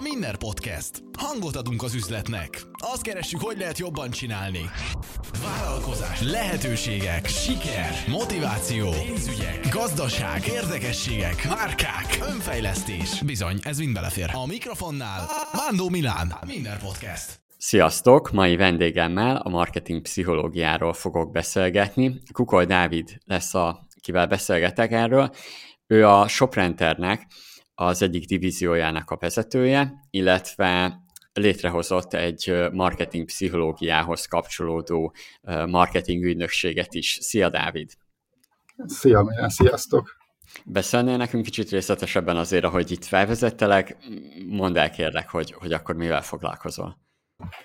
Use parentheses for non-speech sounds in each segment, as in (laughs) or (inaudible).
a Minner Podcast. Hangot adunk az üzletnek. Azt keressük, hogy lehet jobban csinálni. Vállalkozás, lehetőségek, siker, motiváció, pénzügyek, gazdaság, érdekességek, márkák, önfejlesztés. Bizony, ez mind belefér. A mikrofonnál Mándó Milán. Minner Podcast. Sziasztok! Mai vendégemmel a marketing pszichológiáról fogok beszélgetni. Kukol Dávid lesz a, kivel beszélgetek erről. Ő a Shoprenternek az egyik divíziójának a vezetője, illetve létrehozott egy marketing pszichológiához kapcsolódó marketing ügynökséget is. Szia, Dávid! Szia, milyen sziasztok! Beszélnél nekünk kicsit részletesebben azért, ahogy itt felvezettelek, mondd el kérlek, hogy, hogy akkor mivel foglalkozol.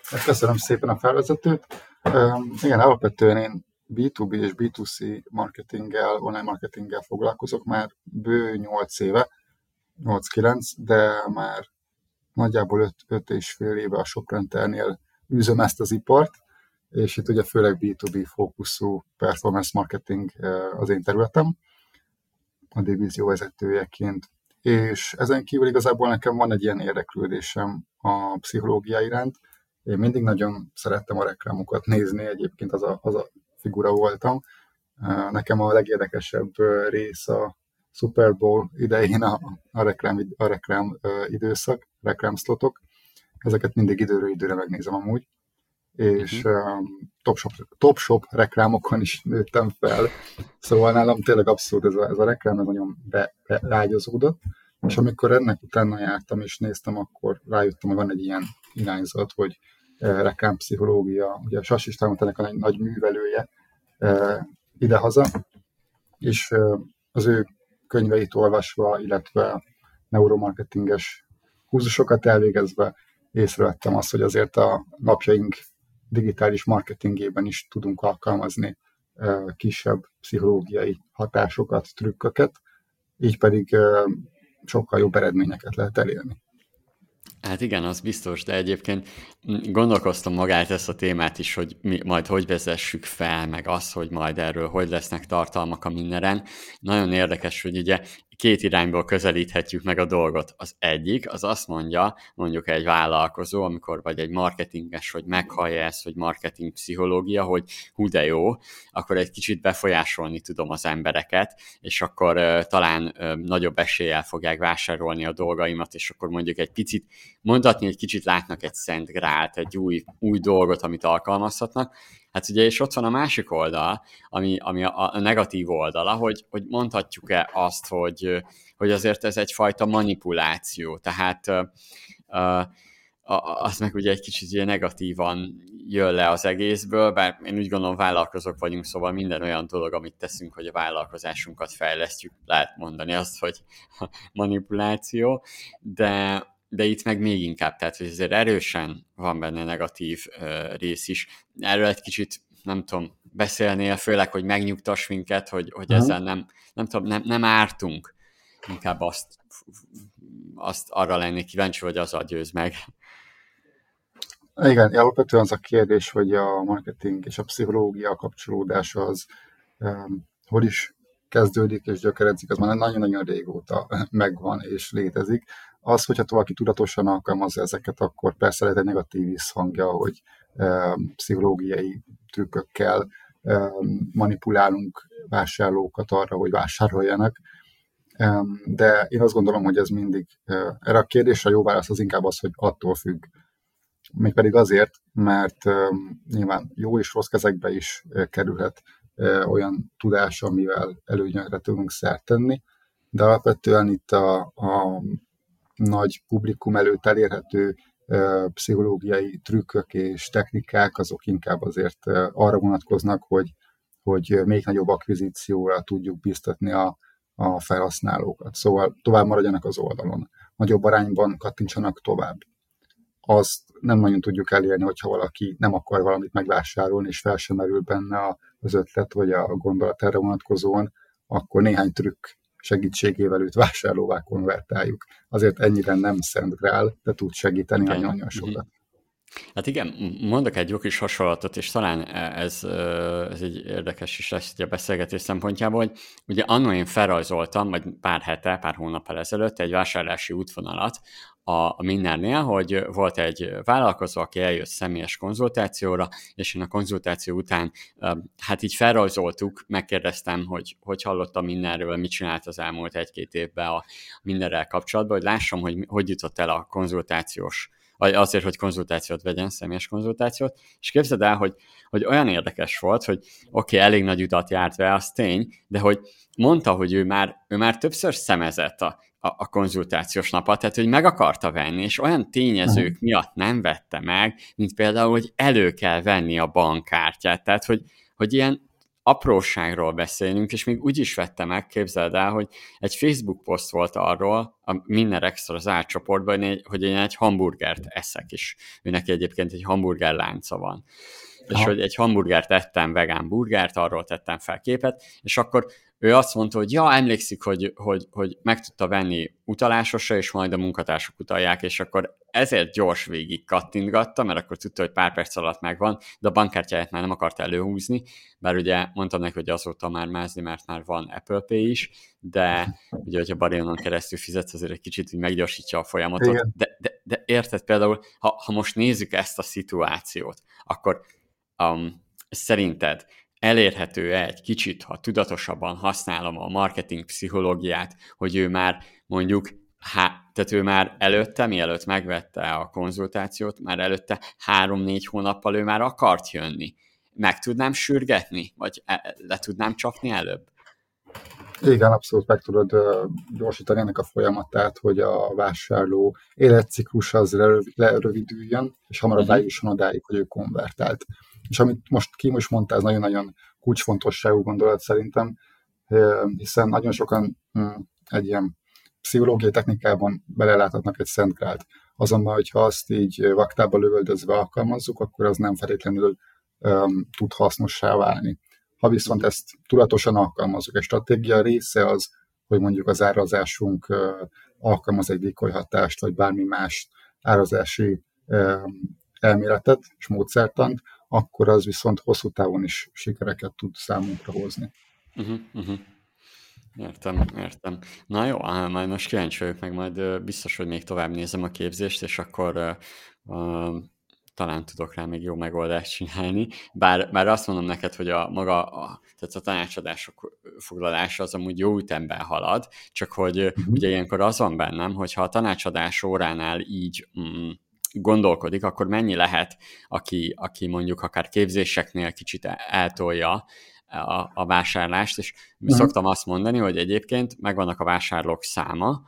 Hát köszönöm szépen a felvezetőt. igen, alapvetően én B2B és B2C marketinggel, online marketinggel foglalkozok már bő 8 éve, 8-9, de már nagyjából 5, 5 és fél éve a Shoprenternél űzöm ezt az ipart, és itt ugye főleg B2B fókuszú performance marketing az én területem, a divízió vezetőjeként. És ezen kívül igazából nekem van egy ilyen érdeklődésem a pszichológia iránt. Én mindig nagyon szerettem a reklámokat nézni, egyébként az a, az a figura voltam. Nekem a legérdekesebb rész a Super Bowl idején a, a reklám, a reklám uh, időszak, reklámszlotok. Ezeket mindig időről időre megnézem amúgy. És um, top, shop, top shop reklámokon is nőttem fel. Szóval nálam tényleg abszolút ez a, ez a reklám ez nagyon be, beágyazódott. És amikor ennek utána jártam és néztem, akkor rájöttem, hogy van egy ilyen irányzat, hogy uh, reklámpszichológia, ugye a Sas István ennek a nagy művelője uh, idehaza, és uh, az ő könyveit olvasva, illetve neuromarketinges kurzusokat elvégezve észrevettem azt, hogy azért a napjaink digitális marketingében is tudunk alkalmazni kisebb pszichológiai hatásokat, trükköket, így pedig sokkal jobb eredményeket lehet elérni. Hát igen, az biztos, de egyébként gondolkoztam magát ezt a témát is, hogy mi majd hogy vezessük fel, meg az, hogy majd erről hogy lesznek tartalmak a mindenen. Nagyon érdekes, hogy ugye két irányból közelíthetjük meg a dolgot. Az egyik, az azt mondja, mondjuk egy vállalkozó, amikor vagy egy marketinges, hogy meghallja ezt, hogy marketing pszichológia, hogy hú de jó, akkor egy kicsit befolyásolni tudom az embereket, és akkor uh, talán uh, nagyobb eséllyel fogják vásárolni a dolgaimat, és akkor mondjuk egy picit mondhatni, egy kicsit látnak egy szent grált, egy új, új dolgot, amit alkalmazhatnak, Hát ugye, és ott van a másik oldal, ami, ami a, a negatív oldala, hogy, hogy mondhatjuk-e azt, hogy, hogy azért ez egyfajta manipuláció, tehát uh, az meg ugye egy kicsit ugye negatívan jön le az egészből, bár én úgy gondolom vállalkozók vagyunk, szóval minden olyan dolog, amit teszünk, hogy a vállalkozásunkat fejlesztjük, lehet mondani azt, hogy (laughs) manipuláció, de, de itt meg még inkább, tehát hogy azért erősen van benne negatív uh, rész is. Erről egy kicsit, nem tudom, beszélnél, főleg, hogy megnyugtass minket, hogy, hogy uh-huh. ezzel nem, nem tudom, nem, nem ártunk. Inkább azt, azt arra lennék kíváncsi, hogy az győz meg. Igen, alapvetően az a kérdés, hogy a marketing és a pszichológia kapcsolódása az um, hol is kezdődik és gyökeredzik, az már nagyon-nagyon régóta (laughs) megvan és létezik. Az, hogyha valaki tudatosan alkalmazza ezeket, akkor persze lehet egy negatív visszhangja, hogy e, pszichológiai trükkökkel e, manipulálunk vásárlókat arra, hogy vásároljanak. E, de én azt gondolom, hogy ez mindig, e, erre a kérdésre jó válasz az inkább az, hogy attól függ. Mégpedig azért, mert e, nyilván jó és rossz kezekbe is e, kerülhet e, olyan tudás, amivel előnyökre tudunk szert tenni, de alapvetően itt a, a nagy publikum előtt elérhető pszichológiai trükkök és technikák, azok inkább azért arra vonatkoznak, hogy, hogy még nagyobb akvizícióra tudjuk biztatni a, a felhasználókat. Szóval tovább maradjanak az oldalon. Nagyobb arányban kattintsanak tovább. Azt nem nagyon tudjuk elérni, hogyha valaki nem akar valamit megvásárolni, és fel sem merül benne az ötlet vagy a gondolat erre vonatkozóan, akkor néhány trükk segítségével őt vásárlóvá konvertáljuk. Azért ennyire nem szent grál, de tud segíteni nagyon-nagyon sokat. Hát igen, mondok egy jó kis hasonlatot, és talán e, ez, ez egy érdekes is lesz a beszélgetés szempontjából, hogy ugye annó én felrajzoltam, vagy pár hete, pár hónappal ezelőtt egy vásárlási útvonalat a, a mindennél, hogy volt egy vállalkozó, aki eljött személyes konzultációra, és én a konzultáció után hát így felrajzoltuk, megkérdeztem, hogy hogy hallottam mindenről, mit csinált az elmúlt egy-két évben a mindenrel kapcsolatban, hogy lássam, hogy hogy jutott el a konzultációs vagy azért, hogy konzultációt vegyen, személyes konzultációt, és képzeld el, hogy, hogy olyan érdekes volt, hogy oké, okay, elég nagy utat járt be, az tény, de hogy mondta, hogy ő már, ő már többször szemezett a, a, a konzultációs napot, tehát hogy meg akarta venni, és olyan tényezők miatt nem vette meg, mint például, hogy elő kell venni a bankkártyát, tehát hogy, hogy ilyen apróságról beszélünk, és még úgy is vette meg, képzeld el, hogy egy Facebook poszt volt arról, a minden extra az átcsoportban, hogy én egy hamburgert eszek, és őnek egyébként egy hamburger lánca van. Aha. És hogy egy hamburgert ettem, vegán burgert, arról tettem fel képet, és akkor ő azt mondta, hogy ja, emlékszik, hogy, hogy, hogy meg tudta venni utalásosra, és majd a munkatársak utalják, és akkor ezért gyors végig kattintgatta, mert akkor tudta, hogy pár perc alatt megvan, de a bankkártyáját már nem akart előhúzni, bár ugye mondtam neki, hogy azóta már mázni, mert már van Apple Pay is, de ugye, hogyha Barionon keresztül fizetsz, azért egy kicsit hogy meggyorsítja a folyamatot. De, de, de érted például, ha, ha most nézzük ezt a szituációt, akkor um, szerinted elérhető egy kicsit, ha tudatosabban használom a marketing pszichológiát, hogy ő már mondjuk, há, tehát ő már előtte, mielőtt megvette a konzultációt, már előtte három-négy hónappal ő már akart jönni. Meg tudnám sürgetni, vagy e, le tudnám csapni előbb? Igen, abszolút meg tudod gyorsítani ennek a folyamatát, hogy a vásárló életciklus az lerövidüljön, és hamarabb uh-huh. eljusson odáig, hogy ő konvertált. És amit most ki most mondta, ez nagyon-nagyon kulcsfontosságú gondolat szerintem, hiszen nagyon sokan hm, egy ilyen pszichológiai technikában beleláthatnak egy szentgrált. Azonban, hogyha azt így vaktába lövöldözve alkalmazzuk, akkor az nem feltétlenül tud hasznossá válni. Ha viszont ezt tudatosan alkalmazzuk, egy stratégia része az, hogy mondjuk az árazásunk alkalmaz egy hatást, vagy bármi más árazási elméletet és módszertant, akkor az viszont hosszú távon is sikereket tud számunkra hozni. Uh-huh, uh-huh. Értem, értem. Na jó, majd most kíváncsi vagyok, meg majd biztos, hogy még tovább nézem a képzést, és akkor uh, uh, talán tudok rá még jó megoldást csinálni. Bár, bár azt mondom neked, hogy a maga, a, tehát a tanácsadások foglalása az amúgy jó ütemben halad, csak hogy uh-huh. ugye ilyenkor az van bennem, hogyha a tanácsadás óránál így mm, gondolkodik, akkor mennyi lehet, aki, aki mondjuk akár képzéseknél kicsit eltolja a, a vásárlást, és uh-huh. szoktam azt mondani, hogy egyébként megvannak a vásárlók száma,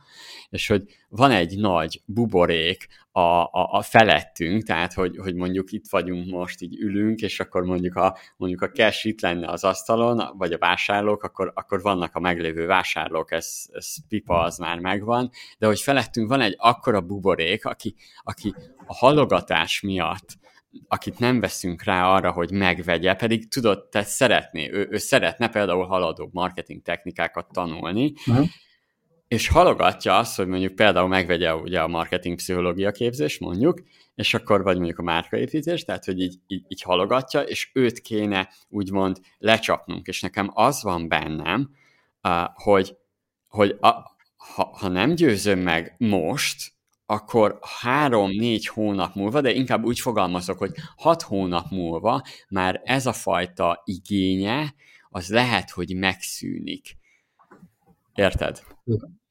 és hogy van egy nagy buborék a, a, a felettünk, tehát hogy, hogy mondjuk itt vagyunk most, így ülünk, és akkor mondjuk a, mondjuk a cash itt lenne az asztalon, vagy a vásárlók, akkor, akkor vannak a meglévő vásárlók, ez, ez pipa, az már megvan, de hogy felettünk van egy akkora buborék, aki, aki a halogatás miatt akit nem veszünk rá arra, hogy megvegye, pedig tudod, te szeretné, ő, ő szeretne például haladó marketing technikákat tanulni, uh-huh. és halogatja azt, hogy mondjuk például megvegye ugye a marketing pszichológia képzés, mondjuk, és akkor vagy mondjuk a márkaépítés, tehát hogy így, így, így halogatja, és őt kéne úgymond lecsapnunk, és nekem az van bennem, hogy, hogy a, ha, ha nem győzöm meg most, akkor három-négy hónap múlva, de inkább úgy fogalmazok, hogy hat hónap múlva már ez a fajta igénye, az lehet, hogy megszűnik. Érted?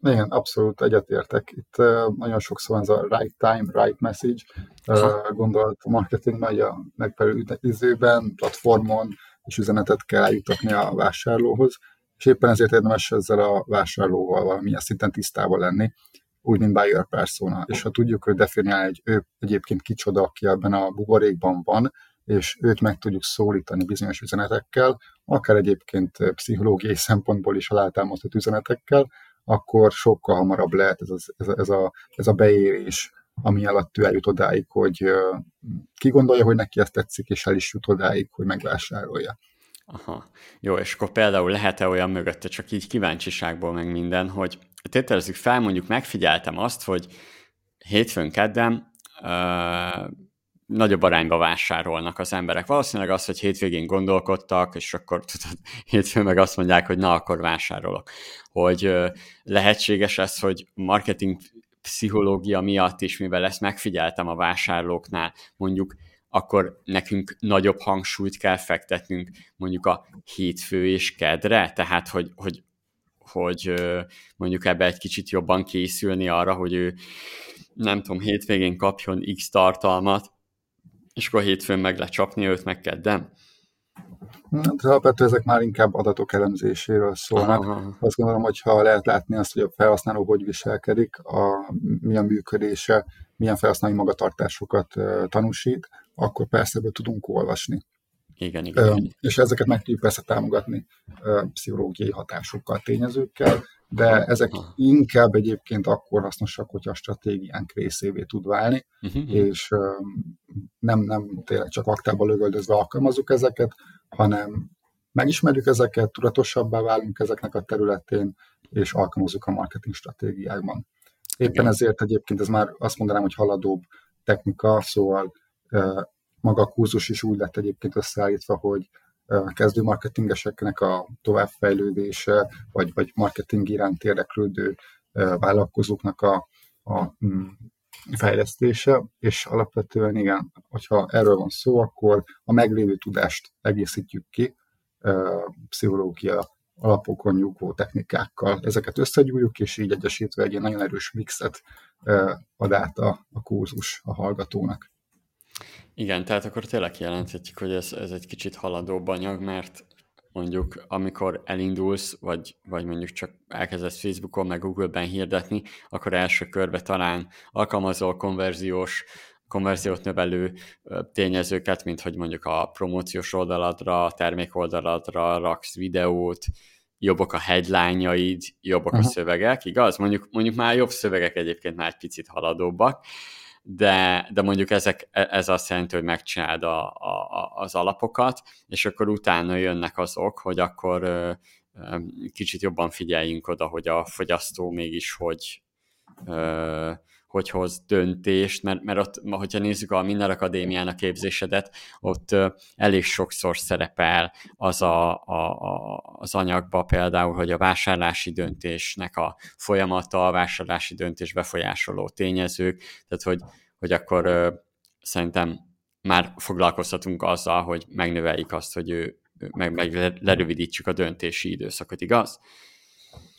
Igen, abszolút egyetértek. Itt uh, nagyon sokszor ez a right time, right message uh, gondolat a marketingben, hogy a megfelelő időben, platformon és üzenetet kell eljutatni a vásárlóhoz, és éppen ezért érdemes ezzel a vásárlóval valamilyen szinten tisztában lenni, úgy, mint buyer persona. És ha tudjuk hogy definiálni, hogy ő egyébként kicsoda, aki ebben a buborékban van, és őt meg tudjuk szólítani bizonyos üzenetekkel, akár egyébként pszichológiai (laughs) szempontból is alátámasztott üzenetekkel, akkor sokkal hamarabb lehet ez, az, ez, a, ez, a, ez a beérés, ami alatt ő eljut odáig, hogy ki gondolja, hogy neki ezt tetszik, és el is jut odáig, hogy megvásárolja. Aha. Jó, és akkor például lehet-e olyan mögötte, csak így kíváncsiságból meg minden, hogy tételezzük fel, mondjuk megfigyeltem azt, hogy hétfőn kedden uh, nagyobb arányba vásárolnak az emberek. Valószínűleg az, hogy hétvégén gondolkodtak, és akkor (laughs) tudod, hétfőn meg azt mondják, hogy na, akkor vásárolok. Hogy lehetséges ez, hogy marketing pszichológia miatt is, mivel ezt megfigyeltem a vásárlóknál, mondjuk akkor nekünk nagyobb hangsúlyt kell fektetnünk mondjuk a hétfő és kedre, tehát hogy, hogy, hogy mondjuk ebbe egy kicsit jobban készülni arra, hogy ő nem tudom, hétvégén kapjon X tartalmat, és akkor hétfőn meg lecsapni őt, meg kedden? Hát alapvetően ezek már inkább adatok elemzéséről szólnak. Aha. Azt gondolom, hogy ha lehet látni azt, hogy a felhasználó hogy viselkedik, a, milyen működése, milyen felhasználói magatartásokat uh, tanúsít, akkor persze ebből tudunk olvasni. Igen, igen. És ezeket meg tudjuk persze támogatni pszichológiai hatásokkal, tényezőkkel, de ezek inkább egyébként akkor hasznosak, hogyha a stratégiánk részévé tud válni, uh-huh. és nem, nem tényleg csak aktába lögöldözve alkalmazunk ezeket, hanem megismerjük ezeket, tudatosabbá válunk ezeknek a területén, és alkalmazzuk a marketing stratégiákban. Éppen Igen. ezért egyébként ez már azt mondanám, hogy haladóbb technika, szóval maga a kurzus is úgy lett egyébként összeállítva, hogy kezdő marketingeseknek a továbbfejlődése, vagy, vagy marketing iránt érdeklődő vállalkozóknak a, a mm, fejlesztése, és alapvetően igen, hogyha erről van szó, akkor a meglévő tudást egészítjük ki, pszichológia alapokon nyugvó technikákkal. Ezeket összegyújjuk, és így egyesítve egy ilyen nagyon erős mixet ad át a, a kurzus a hallgatónak. Igen, tehát akkor tényleg jelenthetjük, hogy ez, ez egy kicsit haladóbb anyag, mert mondjuk amikor elindulsz, vagy, vagy mondjuk csak elkezdesz Facebookon, meg Google-ben hirdetni, akkor első körbe talán alkalmazol konverziós, konverziót növelő tényezőket, mint hogy mondjuk a promóciós oldaladra, a termék oldaladra raksz videót, jobbak a headline-jaid, jobbak uh-huh. a szövegek, igaz? Mondjuk, mondjuk már jobb szövegek egyébként már egy picit haladóbbak, de, de mondjuk ezek, e, ez azt jelenti, hogy megcsináld a, a, az alapokat, és akkor utána jönnek azok, hogy akkor kicsit jobban figyeljünk oda, hogy a fogyasztó mégis hogy, ö, hogy hoz döntést, mert, mert ott, hogyha nézzük a Minden Akadémián a képzésedet, ott elég sokszor szerepel az a, a, a, az anyagba például, hogy a vásárlási döntésnek a folyamata, a vásárlási döntés befolyásoló tényezők, tehát hogy, hogy akkor szerintem már foglalkozhatunk azzal, hogy megnöveljük azt, hogy ő, meg, meg lerövidítsük a döntési időszakot, igaz?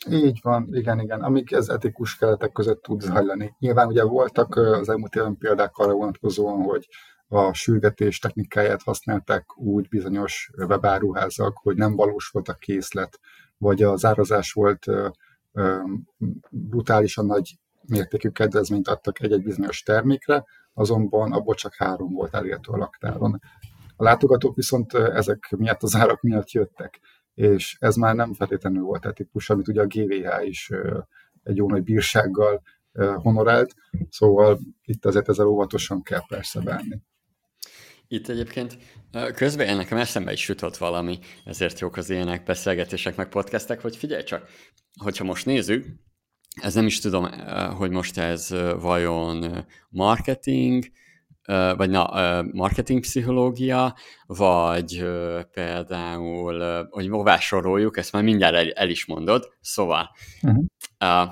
Így van, igen, igen. Amíg ez etikus keretek között tud zajlani. Nyilván ugye voltak az elmúlt évben példák arra vonatkozóan, hogy a sürgetés technikáját használták úgy bizonyos webáruházak, hogy nem valós volt a készlet, vagy az árazás volt brutálisan nagy mértékű kedvezményt adtak egy-egy bizonyos termékre, azonban abból csak három volt elérhető a laktáron. A látogatók viszont ezek miatt az árak miatt jöttek és ez már nem feltétlenül volt etikus, amit ugye a GVH is egy jó nagy bírsággal honorált, szóval itt azért ezzel óvatosan kell persze bánni. Itt egyébként közben nekem eszembe is jutott valami, ezért jók az ilyenek, beszélgetések, meg podcastek, hogy figyelj csak, hogyha most nézzük, ez nem is tudom, hogy most ez vajon marketing, vagy na, marketing pszichológia, vagy például, hogy hová soroljuk, ezt már mindjárt el, el is mondod, szóval uh-huh. a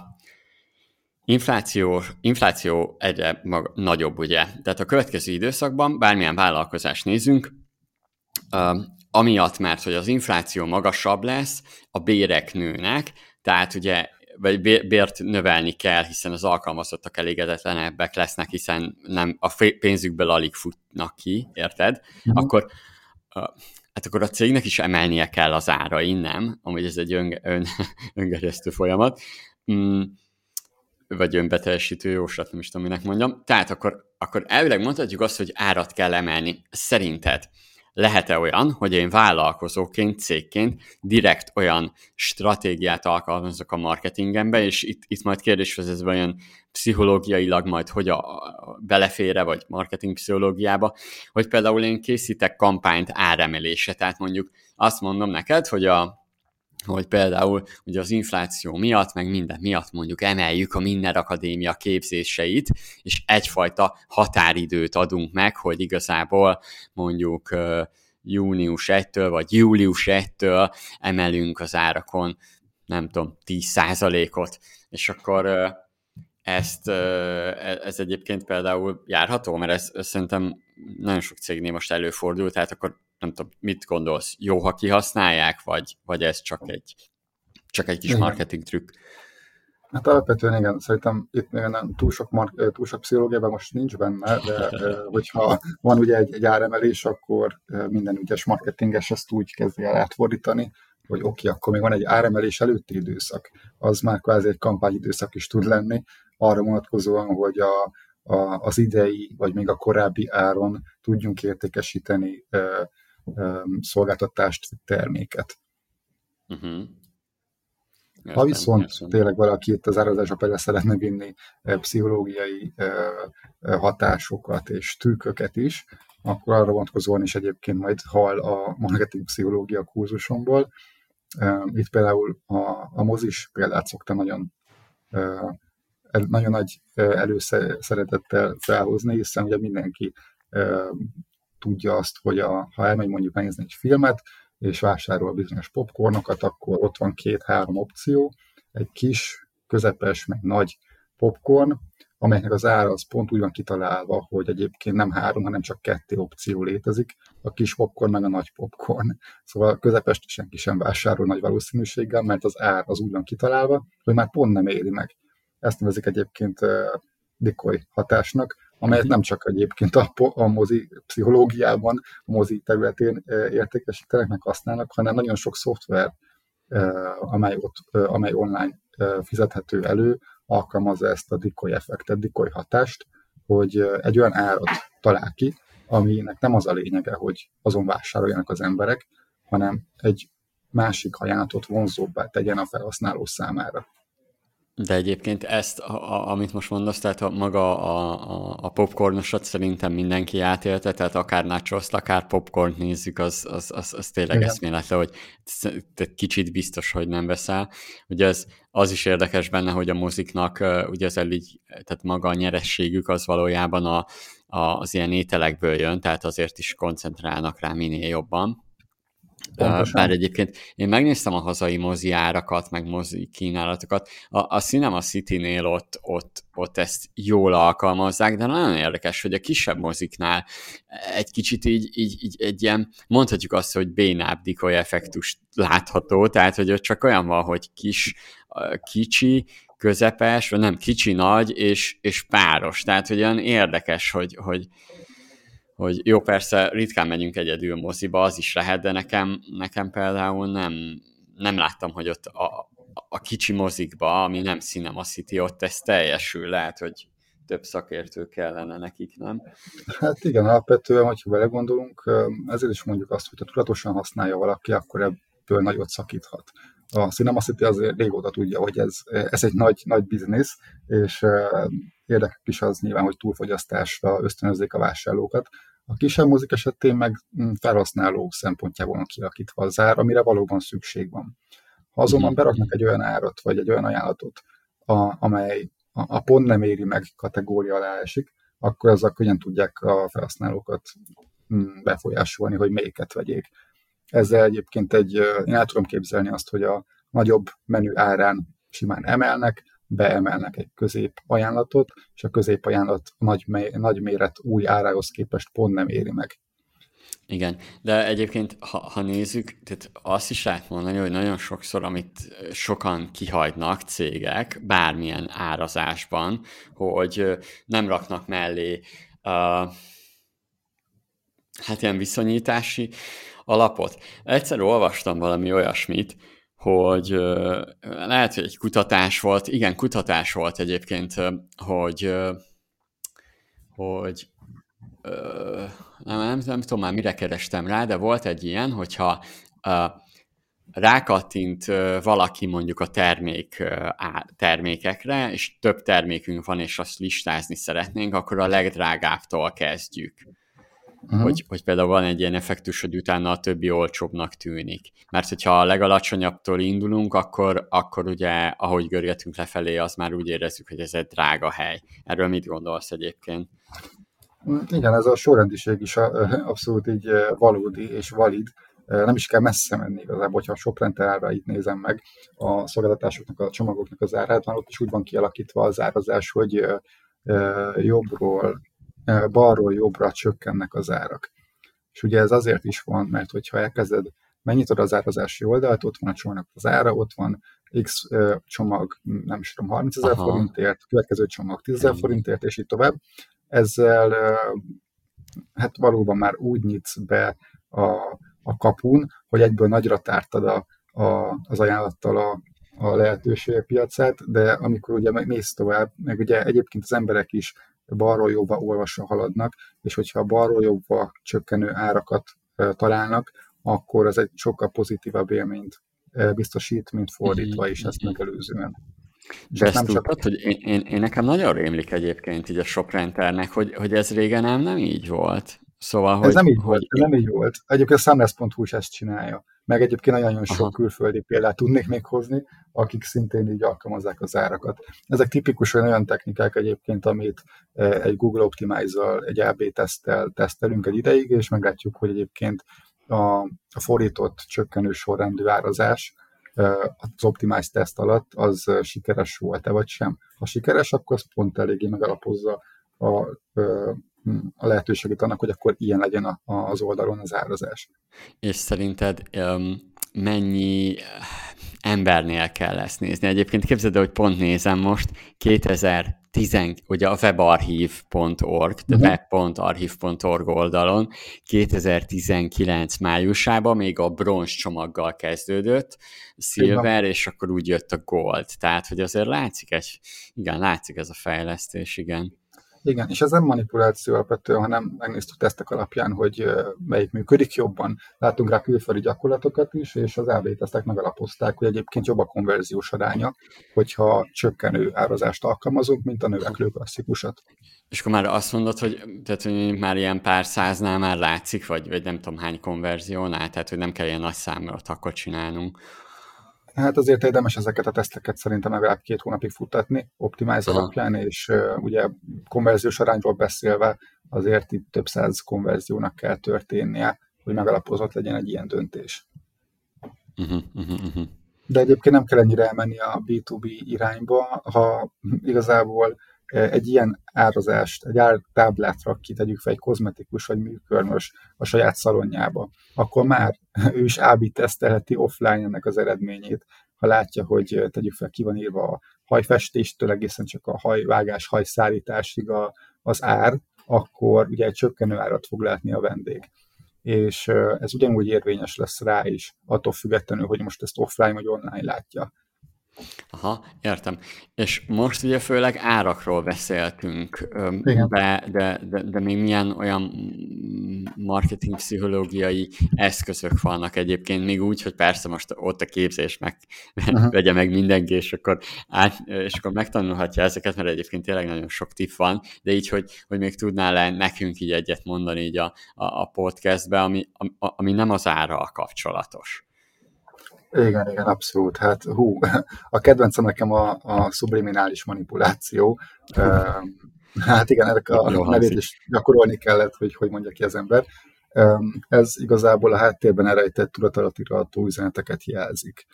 infláció, infláció egyre mag, nagyobb, ugye? Tehát a következő időszakban bármilyen vállalkozást nézünk, amiatt, mert hogy az infláció magasabb lesz, a bérek nőnek, tehát ugye vagy bért növelni kell, hiszen az alkalmazottak elégedetlenebbek lesznek, hiszen nem a pénzükből alig futnak ki, érted? Uh-huh. Akkor hát akkor a cégnek is emelnie kell az árain, nem? Amúgy ez egy ön, ön, (laughs) öngerjesztő folyamat. Mm, vagy önbeteljesítő jóslat, nem is tudom, minek mondjam. Tehát akkor, akkor elvileg mondhatjuk azt, hogy árat kell emelni. Szerinted lehet-e olyan, hogy én vállalkozóként, cégként direkt olyan stratégiát alkalmazok a marketingembe, és itt, itt majd kérdés hogy olyan pszichológiailag majd hogy a belefére, vagy marketing pszichológiába, hogy például én készítek kampányt áremelése, tehát mondjuk azt mondom neked, hogy a hogy például ugye az infláció miatt, meg minden miatt mondjuk emeljük a Minden Akadémia képzéseit, és egyfajta határidőt adunk meg, hogy igazából mondjuk június 1-től, vagy július 1-től emelünk az árakon, nem tudom, 10%-ot, és akkor ezt, e, ez egyébként például járható, mert ez, ez szerintem nagyon sok cégnél most előfordul, tehát akkor nem tudom, mit gondolsz, jó, ha kihasználják, vagy, vagy ez csak egy, csak egy kis igen. marketing trükk? Hát alapvetően igen, szerintem itt még nem túl sok, mark, túl sok pszichológiában most nincs benne, de hogyha van ugye egy, egy áremelés, akkor minden ügyes marketinges ezt úgy kezdi el átfordítani, hogy oké, okay, akkor még van egy áremelés előtti időszak, az már kvázi egy kampányidőszak is tud lenni, arra vonatkozóan, hogy a, a, az idei, vagy még a korábbi áron tudjunk értékesíteni szolgáltatást, terméket. Uh-huh. Ha viszont értem. tényleg valaki itt az árazásba például szeretne vinni pszichológiai hatásokat és tűköket is, akkor arra vonatkozóan is egyébként majd hall a marketing pszichológia kurzusomból. Itt például a, a mozis példát szokta nagyon nagyon nagy előszeretettel felhozni, hiszen ugye mindenki tudja azt, hogy a, ha elmegy mondjuk megnézni egy filmet, és vásárol bizonyos popcornokat, akkor ott van két-három opció, egy kis, közepes, meg nagy popcorn, amelynek az ára az pont úgy van kitalálva, hogy egyébként nem három, hanem csak kettő opció létezik, a kis popcorn meg a nagy popcorn. Szóval a közepest senki sem vásárol nagy valószínűséggel, mert az ár az úgy van kitalálva, hogy már pont nem éri meg. Ezt nevezik egyébként decoy hatásnak, amelyet mhm. nem csak egyébként a, a mozi pszichológiában, a mozi területén értékesítenek, meg használnak, hanem nagyon sok szoftver, amely, ott, amely online fizethető elő, alkalmazza ezt a decoy effektet, decoy hatást, hogy egy olyan árat talál ki, aminek nem az a lényege, hogy azon vásároljanak az emberek, hanem egy másik ajánlatot vonzóbbá tegyen a felhasználó számára. De egyébként ezt, a, amit most mondasz, tehát a, maga a, a, a popcornosat szerintem mindenki átélte, tehát akár nachos akár popcorn nézzük, az, az, az, az tényleg Igen. eszméletlen, hogy te kicsit biztos, hogy nem veszel. Ugye ez, az is érdekes benne, hogy a moziknak ugye az így, tehát maga a nyerességük az valójában a, a, az ilyen ételekből jön, tehát azért is koncentrálnak rá minél jobban. Pontosan. Bár egyébként én megnéztem a hazai mozi árakat, meg mozi kínálatokat. A, a Cinema City-nél ott, ott, ott ezt jól alkalmazzák, de nagyon érdekes, hogy a kisebb moziknál egy kicsit így, így, így egy ilyen, mondhatjuk azt, hogy bénább dikoly effektus látható, tehát hogy ott csak olyan van, hogy kis, kicsi, közepes, vagy nem kicsi, nagy és, és páros. Tehát, hogy olyan érdekes, hogy, hogy, hogy jó, persze ritkán megyünk egyedül moziba, az is lehet, de nekem, nekem például nem, nem láttam, hogy ott a, a kicsi mozikba, ami nem Cinema City, ott ez teljesül, lehet, hogy több szakértő kellene nekik, nem? Hát igen, alapvetően, hogyha belegondolunk, ezért is mondjuk azt, hogy ha tudatosan használja valaki, akkor ebből nagyot szakíthat. A Cinema City azért régóta tudja, hogy ez, ez egy nagy, nagy biznisz, és érdekes is az nyilván, hogy túlfogyasztásra ösztönözzék a vásárlókat. A kisebb mozik esetén meg mm, felhasználó szempontjából kialakítva az ár, amire valóban szükség van. Ha azonban mhm. beraknak egy olyan árat, vagy egy olyan ajánlatot, a, amely a, a pont nem éri meg kategória alá esik, akkor ezzel könnyen tudják a felhasználókat mm, befolyásolni, hogy melyiket vegyék. Ezzel egyébként egy, én el tudom képzelni azt, hogy a nagyobb menü árán simán emelnek, beemelnek egy közép ajánlatot, és a közép ajánlat nagy, nagy méret új árához képest pont nem éri meg. Igen, de egyébként, ha, ha nézzük, tehát azt is lehet mondani, hogy nagyon sokszor, amit sokan kihagynak cégek, bármilyen árazásban, hogy nem raknak mellé uh, hát ilyen viszonyítási alapot. Egyszer olvastam valami olyasmit, hogy lehet, hogy egy kutatás volt, igen, kutatás volt egyébként, hogy, hogy nem, nem, nem tudom már mire kerestem rá, de volt egy ilyen, hogyha rákattint valaki mondjuk a termék, termékekre, és több termékünk van, és azt listázni szeretnénk, akkor a legdrágábbtól kezdjük. Uh-huh. hogy, hogy például van egy ilyen effektus, hogy utána a többi olcsóbbnak tűnik. Mert hogyha a legalacsonyabbtól indulunk, akkor, akkor ugye, ahogy görgetünk lefelé, az már úgy érezzük, hogy ez egy drága hely. Erről mit gondolsz egyébként? Igen, ez a sorrendiség is abszolút így valódi és valid. Nem is kell messze menni igazából, hogyha a shoprenterre itt nézem meg a szolgáltatásoknak, a csomagoknak az árát, már ott is úgy van kialakítva az árazás, hogy jobbról, balról jobbra csökkennek az árak. És ugye ez azért is van, mert hogyha elkezded, megnyitod az árazási oldalt, ott van a csomagnak az ára, ott van X csomag, nem is tudom, 30 ezer forintért, következő csomag 10 ezer forintért, és így tovább. Ezzel hát valóban már úgy nyitsz be a, a kapun, hogy egyből nagyra tártad a, a, az ajánlattal a, a lehetőség piacát, de amikor ugye mész tovább, meg ugye egyébként az emberek is balról jobbra olvasva haladnak, és hogyha balról jobbra csökkenő árakat találnak, akkor ez egy sokkal pozitívabb élményt biztosít, mint fordítva is ezt megelőzően. És ezt nem tudtad, csak... hogy én, én, én, nekem nagyon rémlik egyébként így a shoprenternek, hogy, hogy ez régen nem, nem így volt. Szóval, ez hogy, nem így hogy... volt, ez nem így volt. Egyébként a Sunless.hu is ezt csinálja. Meg egyébként nagyon sok Aha. külföldi példát tudnék még hozni, akik szintén így alkalmazzák az árakat. Ezek tipikusan olyan technikák egyébként, amit e, egy Google Optimize-zal, egy AB teszttel tesztelünk egy ideig, és meglátjuk, hogy egyébként a, a fordított csökkenő sorrendű árazás e, az Optimize teszt alatt az sikeres volt-e vagy sem. Ha sikeres, akkor az pont eléggé megalapozza a, e, a lehetőséget annak, hogy akkor ilyen legyen az oldalon az árazás. És szerinted um, mennyi embernél kell ezt nézni? Egyébként képzeld hogy pont nézem most, 2010, ugye a webarchive.org, uh-huh. web.archive.org oldalon 2019 májusában még a bronz csomaggal kezdődött, silver, és akkor úgy jött a gold. Tehát, hogy azért látszik egy, igen, látszik ez a fejlesztés, igen. Igen, és ez nem manipuláció alapvetően, hanem megnéztük tesztek alapján, hogy melyik működik jobban. Látunk rá külföldi gyakorlatokat is, és az AB tesztek megalapozták, hogy egyébként jobb a konverziós aránya, hogyha csökkenő árazást alkalmazunk, mint a növekvő klasszikusat. És akkor már azt mondod, hogy, tehát, hogy már ilyen pár száznál már látszik, vagy, vagy nem tudom hány konverziónál, tehát hogy nem kell ilyen nagy számot akkor csinálnunk. Hát azért érdemes ezeket a teszteket szerintem legalább két hónapig futtatni, optimize alapján, és uh, ugye konverziós arányról beszélve azért itt több száz konverziónak kell történnie, hogy megalapozott legyen egy ilyen döntés. Uh-huh, uh-huh, uh-huh. De egyébként nem kell ennyire elmenni a B2B irányba, ha igazából egy ilyen árazást, egy ártáblátra kitegyük fel egy kozmetikus vagy műkörmös a saját szalonjába, akkor már ő is AB tesztelheti offline ennek az eredményét, ha látja, hogy tegyük fel, ki van írva a hajfestéstől egészen csak a hajvágás, hajszállításig a, az ár, akkor ugye egy csökkenő árat fog látni a vendég. És ez ugyanúgy érvényes lesz rá is, attól függetlenül, hogy most ezt offline vagy online látja. Aha, értem. És most ugye főleg árakról beszéltünk, de, de, de, de még milyen olyan marketing pszichológiai eszközök vannak egyébként, még úgy, hogy persze most ott a képzés meg uh-huh. (laughs) vegye meg mindenki, és akkor, át, és akkor megtanulhatja ezeket, mert egyébként tényleg nagyon sok tipp van, de így, hogy, hogy még tudnál le nekünk így egyet mondani így a, a, a podcastbe, ami, a, ami nem az árral kapcsolatos. Igen, igen, abszolút. Hát hú, (laughs) a kedvencem nekem a, a subliminális manipuláció. Hát igen, ennek a Jó, nevét is gyakorolni kellett, hogy hogy mondja ki az ember. Ez igazából a háttérben elrejtett tudatalatti üzeneteket jelzik.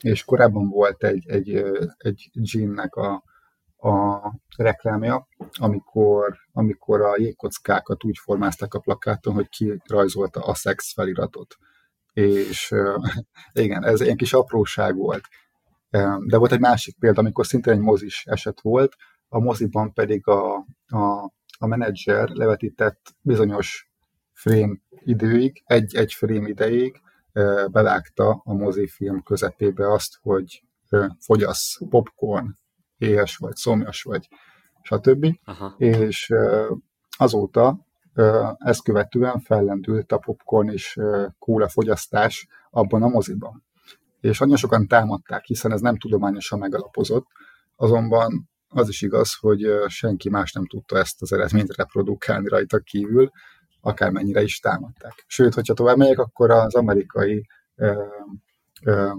És korábban volt egy, egy, egy ginnek a, a reklámja, amikor, amikor a jégkockákat úgy formázták a plakáton, hogy kirajzolta a szex feliratot és igen, ez egy kis apróság volt. De volt egy másik példa, amikor szintén egy mozis eset volt, a moziban pedig a, a, a menedzser levetített bizonyos frame időig, egy-egy frame ideig bevágta a mozifilm közepébe azt, hogy fogyasz popcorn, éhes vagy, szomjas vagy, stb. Aha. És azóta ezt követően fellendült a popcorn és kóla fogyasztás abban a moziban. És nagyon sokan támadták, hiszen ez nem tudományosan megalapozott, azonban az is igaz, hogy senki más nem tudta ezt az eredményt reprodukálni rajta kívül, akármennyire is támadták. Sőt, hogyha tovább megyek, akkor az amerikai ö, ö,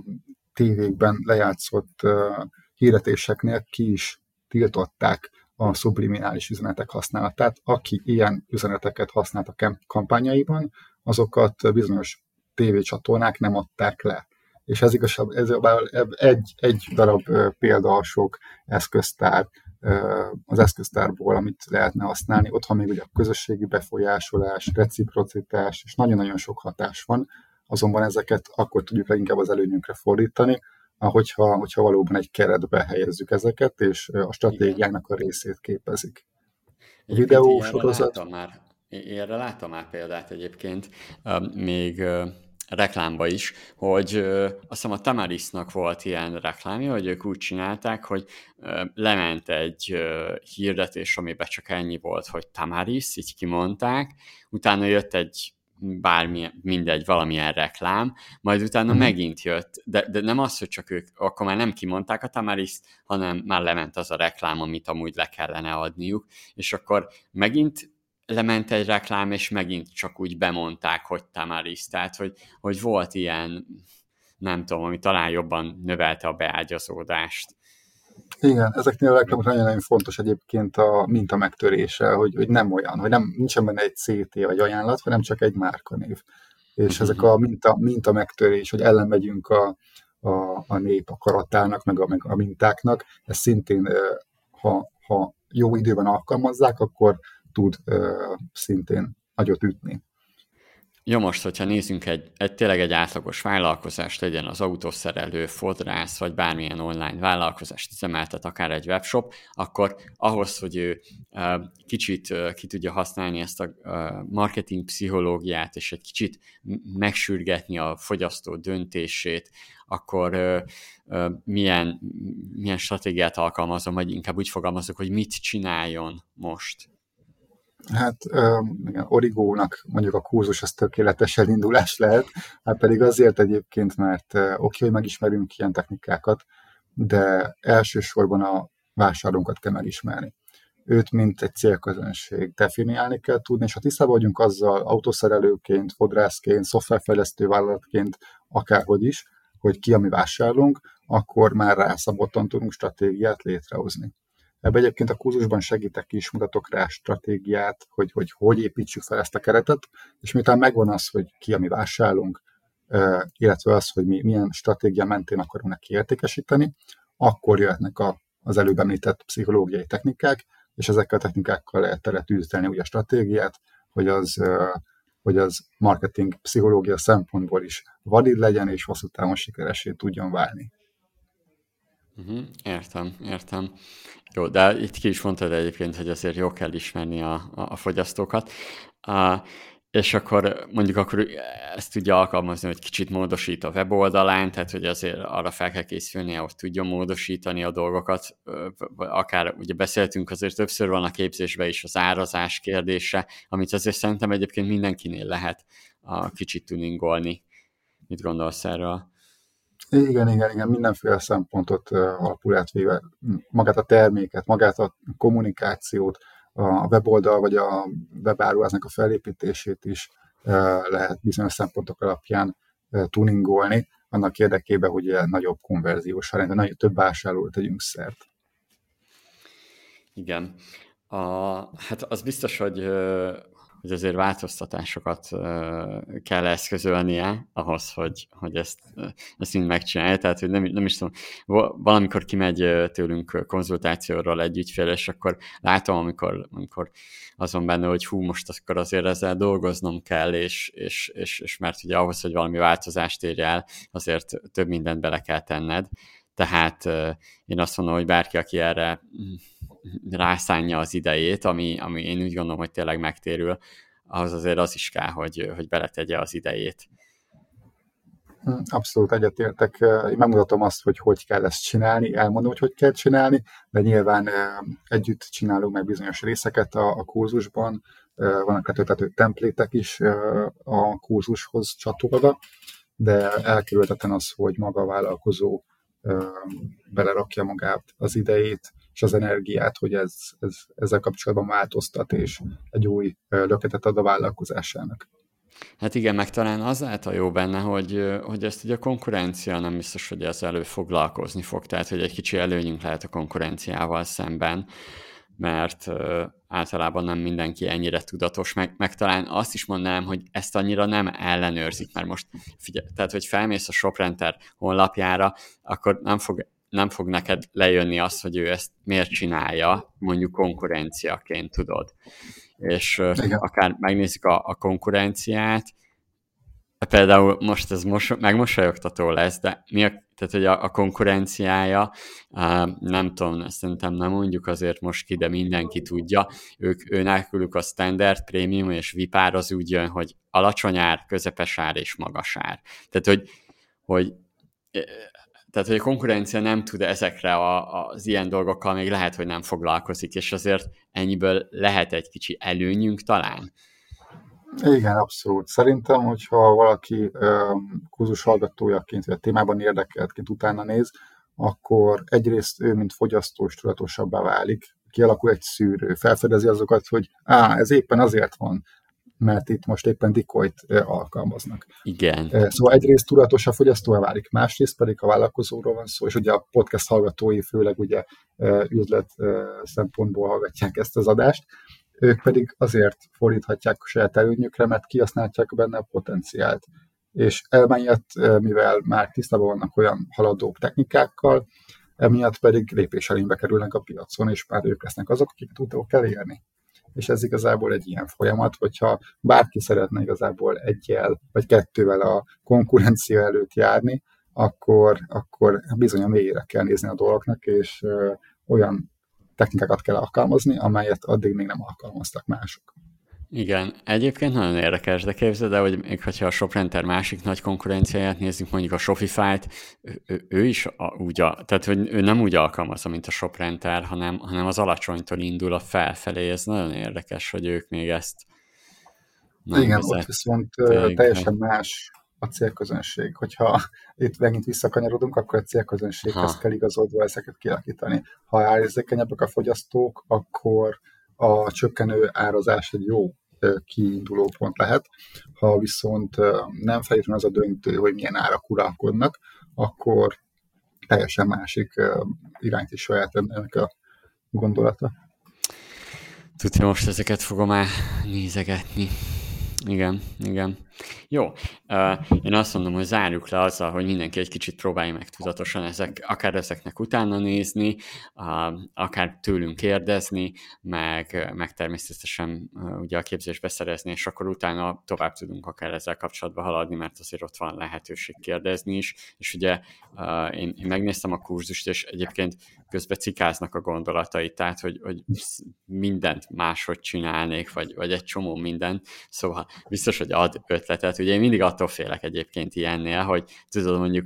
tévékben lejátszott ö, hirdetéseknél ki is tiltották a subliminális üzenetek használatát. Aki ilyen üzeneteket használt a kampányaiban, azokat bizonyos tévécsatornák nem adták le. És ez igazából ez egy, egy darab példa a sok eszköztár, az eszköztárból, amit lehetne használni. Ott van még ugye a közösségi befolyásolás, reciprocitás, és nagyon-nagyon sok hatás van, azonban ezeket akkor tudjuk leginkább az előnyünkre fordítani, hogyha, hogyha valóban egy keretbe helyezzük ezeket, és a stratégiának a részét képezik. Videósorozat... Már, erre láttam már példát egyébként, még reklámba is, hogy azt hiszem a Tamarisnak volt ilyen reklámja, hogy ők úgy csinálták, hogy lement egy hirdetés, amiben csak ennyi volt, hogy Tamaris, így kimondták, utána jött egy bármi, mindegy, valamilyen reklám, majd utána uh-huh. megint jött, de, de nem az, hogy csak ők, akkor már nem kimondták a Tamariszt, hanem már lement az a reklám, amit amúgy le kellene adniuk, és akkor megint lement egy reklám, és megint csak úgy bemondták, hogy Tamaris, tehát hogy, hogy volt ilyen, nem tudom, ami talán jobban növelte a beágyazódást. Igen, ezeknél a reklámok nagyon-nagyon fontos egyébként a minta megtörése, hogy, hogy nem olyan, hogy nem, nincsen benne egy CT vagy ajánlat, hanem csak egy márkanév. És ezek a minta, minta megtörés, hogy ellenmegyünk a, a, a nép akaratának, meg a, meg a mintáknak, ez szintén, ha, ha jó időben alkalmazzák, akkor tud szintén nagyot ütni. Jó, most, hogyha nézzünk egy, egy tényleg egy átlagos vállalkozást, legyen az autószerelő, fodrász, vagy bármilyen online vállalkozást üzemeltet, akár egy webshop, akkor ahhoz, hogy ő kicsit ki tudja használni ezt a marketing pszichológiát, és egy kicsit megsürgetni a fogyasztó döntését, akkor milyen, milyen stratégiát alkalmazom, vagy inkább úgy fogalmazok, hogy mit csináljon most Hát igen, Origónak mondjuk a kurzus az tökéletes elindulás lehet, hát pedig azért egyébként, mert oké, hogy megismerünk ilyen technikákat, de elsősorban a vásárlónkat kell megismerni. Őt, mint egy célközönség definiálni kell tudni, és ha tisztában vagyunk azzal autószerelőként, fodrászként, szoftverfejlesztő vállalatként, akárhogy is, hogy ki a mi vásárlunk, akkor már rászabottan tudunk stratégiát létrehozni. Ebben egyébként a kurzusban segítek is, mutatok rá stratégiát, hogy, hogy hogy építsük fel ezt a keretet, és miután megvan az, hogy ki a mi vásárlunk, illetve az, hogy mi milyen stratégia mentén akarunk neki értékesíteni, akkor jöhetnek a, az előbb említett pszichológiai technikák, és ezekkel a technikákkal lehet teretűzdelni úgy a stratégiát, hogy az, hogy az marketing pszichológia szempontból is valid legyen, és hosszú távon sikeresé tudjon válni. Uh-huh, értem, értem. Jó, de itt ki is mondtad egyébként, hogy azért jó kell ismerni a, a, a fogyasztókat. Uh, és akkor mondjuk akkor ezt tudja alkalmazni, hogy kicsit módosít a weboldalán, tehát hogy azért arra fel kell készülnie, hogy tudjon módosítani a dolgokat. Akár ugye beszéltünk, azért többször van a képzésben is az árazás kérdése, amit azért szerintem egyébként mindenkinél lehet a kicsit tuningolni. Mit gondolsz erről? Igen, igen, igen, mindenféle szempontot alapul átvéve, magát a terméket, magát a kommunikációt, a weboldal vagy a webáruháznak a felépítését is lehet bizonyos szempontok alapján tuningolni, annak érdekében, hogy nagyobb konverziós arány, nagyobb több vásárlót tegyünk szert. Igen. A, hát az biztos, hogy hogy azért változtatásokat kell eszközölnie ahhoz, hogy, hogy ezt, ezt mind megcsinálja. Tehát, hogy nem, nem is tudom, valamikor kimegy tőlünk konzultációról egy ügyfél, és akkor látom, amikor, amikor azon benne, hogy hú, most akkor azért ezzel dolgoznom kell, és, és, és, és mert ugye ahhoz, hogy valami változást érj el, azért több mindent bele kell tenned. Tehát én azt mondom, hogy bárki, aki erre rászánja az idejét, ami, ami én úgy gondolom, hogy tényleg megtérül, ahhoz azért az is kell, hogy, hogy beletegye az idejét. Abszolút egyetértek. Én megmutatom azt, hogy hogy kell ezt csinálni, elmondom, hogy hogy kell csinálni, de nyilván együtt csinálunk meg bizonyos részeket a, a kurzusban, vannak letöltető templétek is a kurzushoz csatolva, de elkerülhetetlen az, hogy maga a vállalkozó belerakja magát az idejét, és az energiát, hogy ez, ez ezzel kapcsolatban változtat, és egy új löketet ad a vállalkozásának. Hát igen, meg talán az a jó benne, hogy, hogy ezt ugye a konkurencia nem biztos, hogy ezzel foglalkozni fog, tehát hogy egy kicsi előnyünk lehet a konkurenciával szemben, mert általában nem mindenki ennyire tudatos, meg, meg talán azt is mondanám, hogy ezt annyira nem ellenőrzik, mert most figyelj, tehát hogy felmész a Shoprenter honlapjára, akkor nem fog nem fog neked lejönni az, hogy ő ezt miért csinálja, mondjuk konkurenciaként, tudod. És Igen. akár megnézzük a, a konkurenciát, például most ez mos- megmosolyogtató lesz, de mi a, tehát, hogy a, a konkurenciája, uh, nem tudom, szerintem nem mondjuk azért most ki, de mindenki tudja, ők, ő nélkülük a standard, prémium és vipár az úgy jön, hogy alacsony ár, közepes ár és magas ár. Tehát, hogy, hogy tehát, hogy a konkurencia nem tud ezekre a, az ilyen dolgokkal, még lehet, hogy nem foglalkozik, és azért ennyiből lehet egy kicsi előnyünk talán. Igen, abszolút. Szerintem, hogyha valaki kurzus hallgatójaként, vagy a témában érdekeltként utána néz, akkor egyrészt ő, mint fogyasztó is tudatosabbá válik, kialakul egy szűrő, felfedezi azokat, hogy á, ez éppen azért van, mert itt most éppen dikoit alkalmaznak. Igen. Szóval egyrészt tudatos a fogyasztóvá válik, másrészt pedig a vállalkozóról van szó, és ugye a podcast hallgatói főleg ugye üzlet szempontból hallgatják ezt az adást, ők pedig azért fordíthatják a saját előnyükre, mert kihasználják benne a potenciált. És emiatt, mivel már tisztában vannak olyan haladók technikákkal, emiatt pedig lépéselénybe kerülnek a piacon, és már ők lesznek azok, akiket utól elérni és ez igazából egy ilyen folyamat, hogyha bárki szeretne igazából egyel vagy kettővel a konkurencia előtt járni, akkor, akkor bizony a mélyére kell nézni a dolgoknak, és olyan technikákat kell alkalmazni, amelyet addig még nem alkalmaztak mások. Igen, egyébként nagyon érdekes, de képzeld el, hogy még hogyha a Shoprenter másik nagy konkurenciáját nézzük, mondjuk a Shopify-t, ő, ő is a, úgy, a, tehát hogy ő nem úgy alkalmazza, mint a Shoprenter, hanem, hanem az alacsonytól indul a felfelé. Ez nagyon érdekes, hogy ők még ezt nem Igen, ott viszont teljesen más a célközönség. Hogyha itt megint visszakanyarodunk, akkor a célközönséghez ha. kell igazodva ezeket kialakítani. Ha árérzékenyebbek a fogyasztók, akkor a csökkenő árazás egy jó kiinduló pont lehet. Ha viszont nem feltétlenül az a döntő, hogy milyen árak uralkodnak, akkor teljesen másik irányt is saját ennek a gondolata. Tudja, most ezeket fogom már nézegetni. Igen, igen. Jó, én azt mondom, hogy zárjuk le azzal, hogy mindenki egy kicsit próbálja meg tudatosan ezek, akár ezeknek utána nézni, akár tőlünk kérdezni, meg, meg természetesen ugye a képzésbe szerezni, és akkor utána tovább tudunk akár ezzel kapcsolatban haladni, mert azért ott van lehetőség kérdezni is, és ugye én, én megnéztem a kurzust, és egyébként közben cikáznak a gondolatai, tehát hogy, hogy mindent máshogy csinálnék, vagy, vagy egy csomó mindent, szóval biztos, hogy ad ötletet. Ugye én mindig attól félek egyébként ilyennél, hogy tudod mondjuk,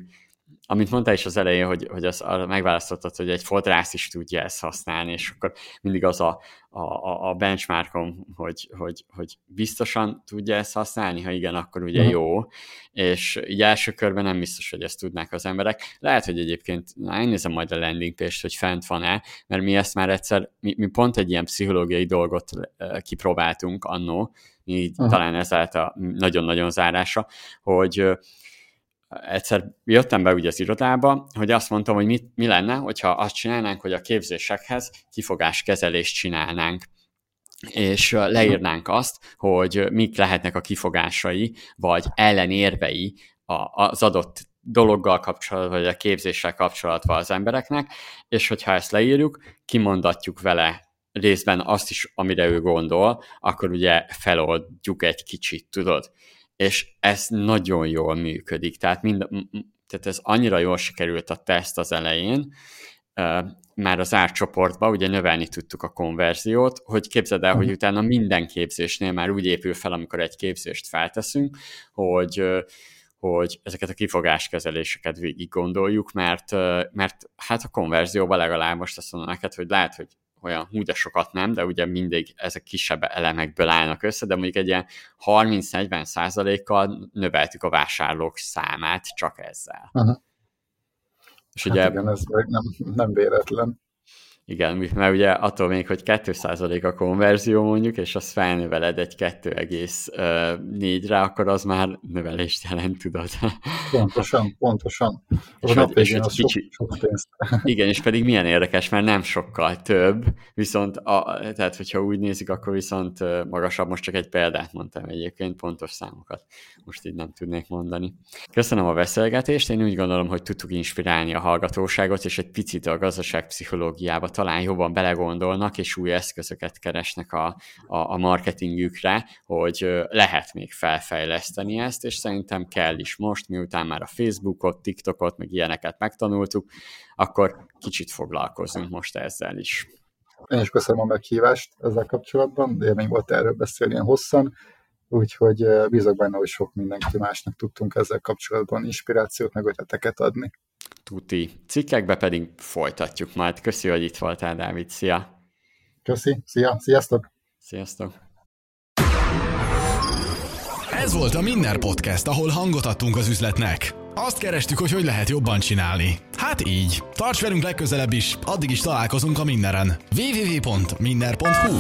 amit mondtál is az elején, hogy, hogy az, megválasztottad, hogy egy fodrász is tudja ezt használni, és akkor mindig az a, a, a benchmarkom, hogy, hogy, hogy biztosan tudja ezt használni, ha igen, akkor ugye uh-huh. jó, és így első körben nem biztos, hogy ezt tudnák az emberek. Lehet, hogy egyébként, na, én nézem majd a landing page hogy fent van-e, mert mi ezt már egyszer, mi, mi pont egy ilyen pszichológiai dolgot kipróbáltunk annó, így uh-huh. talán ez a nagyon-nagyon zárása, hogy egyszer jöttem be ugye az irodába, hogy azt mondtam, hogy mit, mi lenne, hogyha azt csinálnánk, hogy a képzésekhez kifogáskezelést csinálnánk és leírnánk azt, hogy mik lehetnek a kifogásai, vagy ellenérvei az adott dologgal kapcsolatban, vagy a képzéssel kapcsolatban az embereknek, és hogyha ezt leírjuk, kimondatjuk vele részben azt is, amire ő gondol, akkor ugye feloldjuk egy kicsit, tudod. És ez nagyon jól működik. Tehát, mind, tehát ez annyira jól sikerült a teszt az elején, már az árcsoportban ugye növelni tudtuk a konverziót, hogy képzeld el, hogy mhm. utána minden képzésnél már úgy épül fel, amikor egy képzést felteszünk, hogy hogy ezeket a kifogáskezeléseket végig gondoljuk, mert, mert hát a konverzióban legalább most azt mondom neked, hogy lehet, hogy olyan hú, de sokat nem, de ugye mindig ezek kisebb elemekből állnak össze, de mondjuk egy ilyen 30-40 százalékkal növeltük a vásárlók számát csak ezzel. Uh-huh. És hát ugye, igen, ez nem, nem véletlen. Igen, mert ugye attól még, hogy 2% a konverzió mondjuk, és azt felnöveled egy 2,4-re, akkor az már növelést jelent, tudod. Pontosan, pontosan. És, hogy, és egy kicsi... sok, sok Igen, és pedig milyen érdekes, mert nem sokkal több, viszont a, tehát hogyha úgy nézik, akkor viszont magasabb, most csak egy példát mondtam egyébként, pontos számokat most így nem tudnék mondani. Köszönöm a beszélgetést, én úgy gondolom, hogy tudtuk inspirálni a hallgatóságot, és egy picit a gazdaságpszichológiába talán jobban belegondolnak, és új eszközöket keresnek a, a, a marketingükre, hogy lehet még felfejleszteni ezt, és szerintem kell is most, miután már a Facebookot, TikTokot, meg ilyeneket megtanultuk, akkor kicsit foglalkozunk most ezzel is. Én is köszönöm a meghívást ezzel kapcsolatban, még volt erről beszélni ilyen hosszan, úgyhogy bízok benne, hogy sok mindenki másnak tudtunk ezzel kapcsolatban inspirációt, meg ötleteket adni tuti cikkekbe pedig folytatjuk majd. Köszi, hogy itt voltál, Dávid. Szia! Köszi, szia, sziasztok! Sziasztok! Ez volt a Minner Podcast, ahol hangot adtunk az üzletnek. Azt kerestük, hogy hogy lehet jobban csinálni. Hát így. Tarts velünk legközelebb is, addig is találkozunk a Minneren. www.minner.hu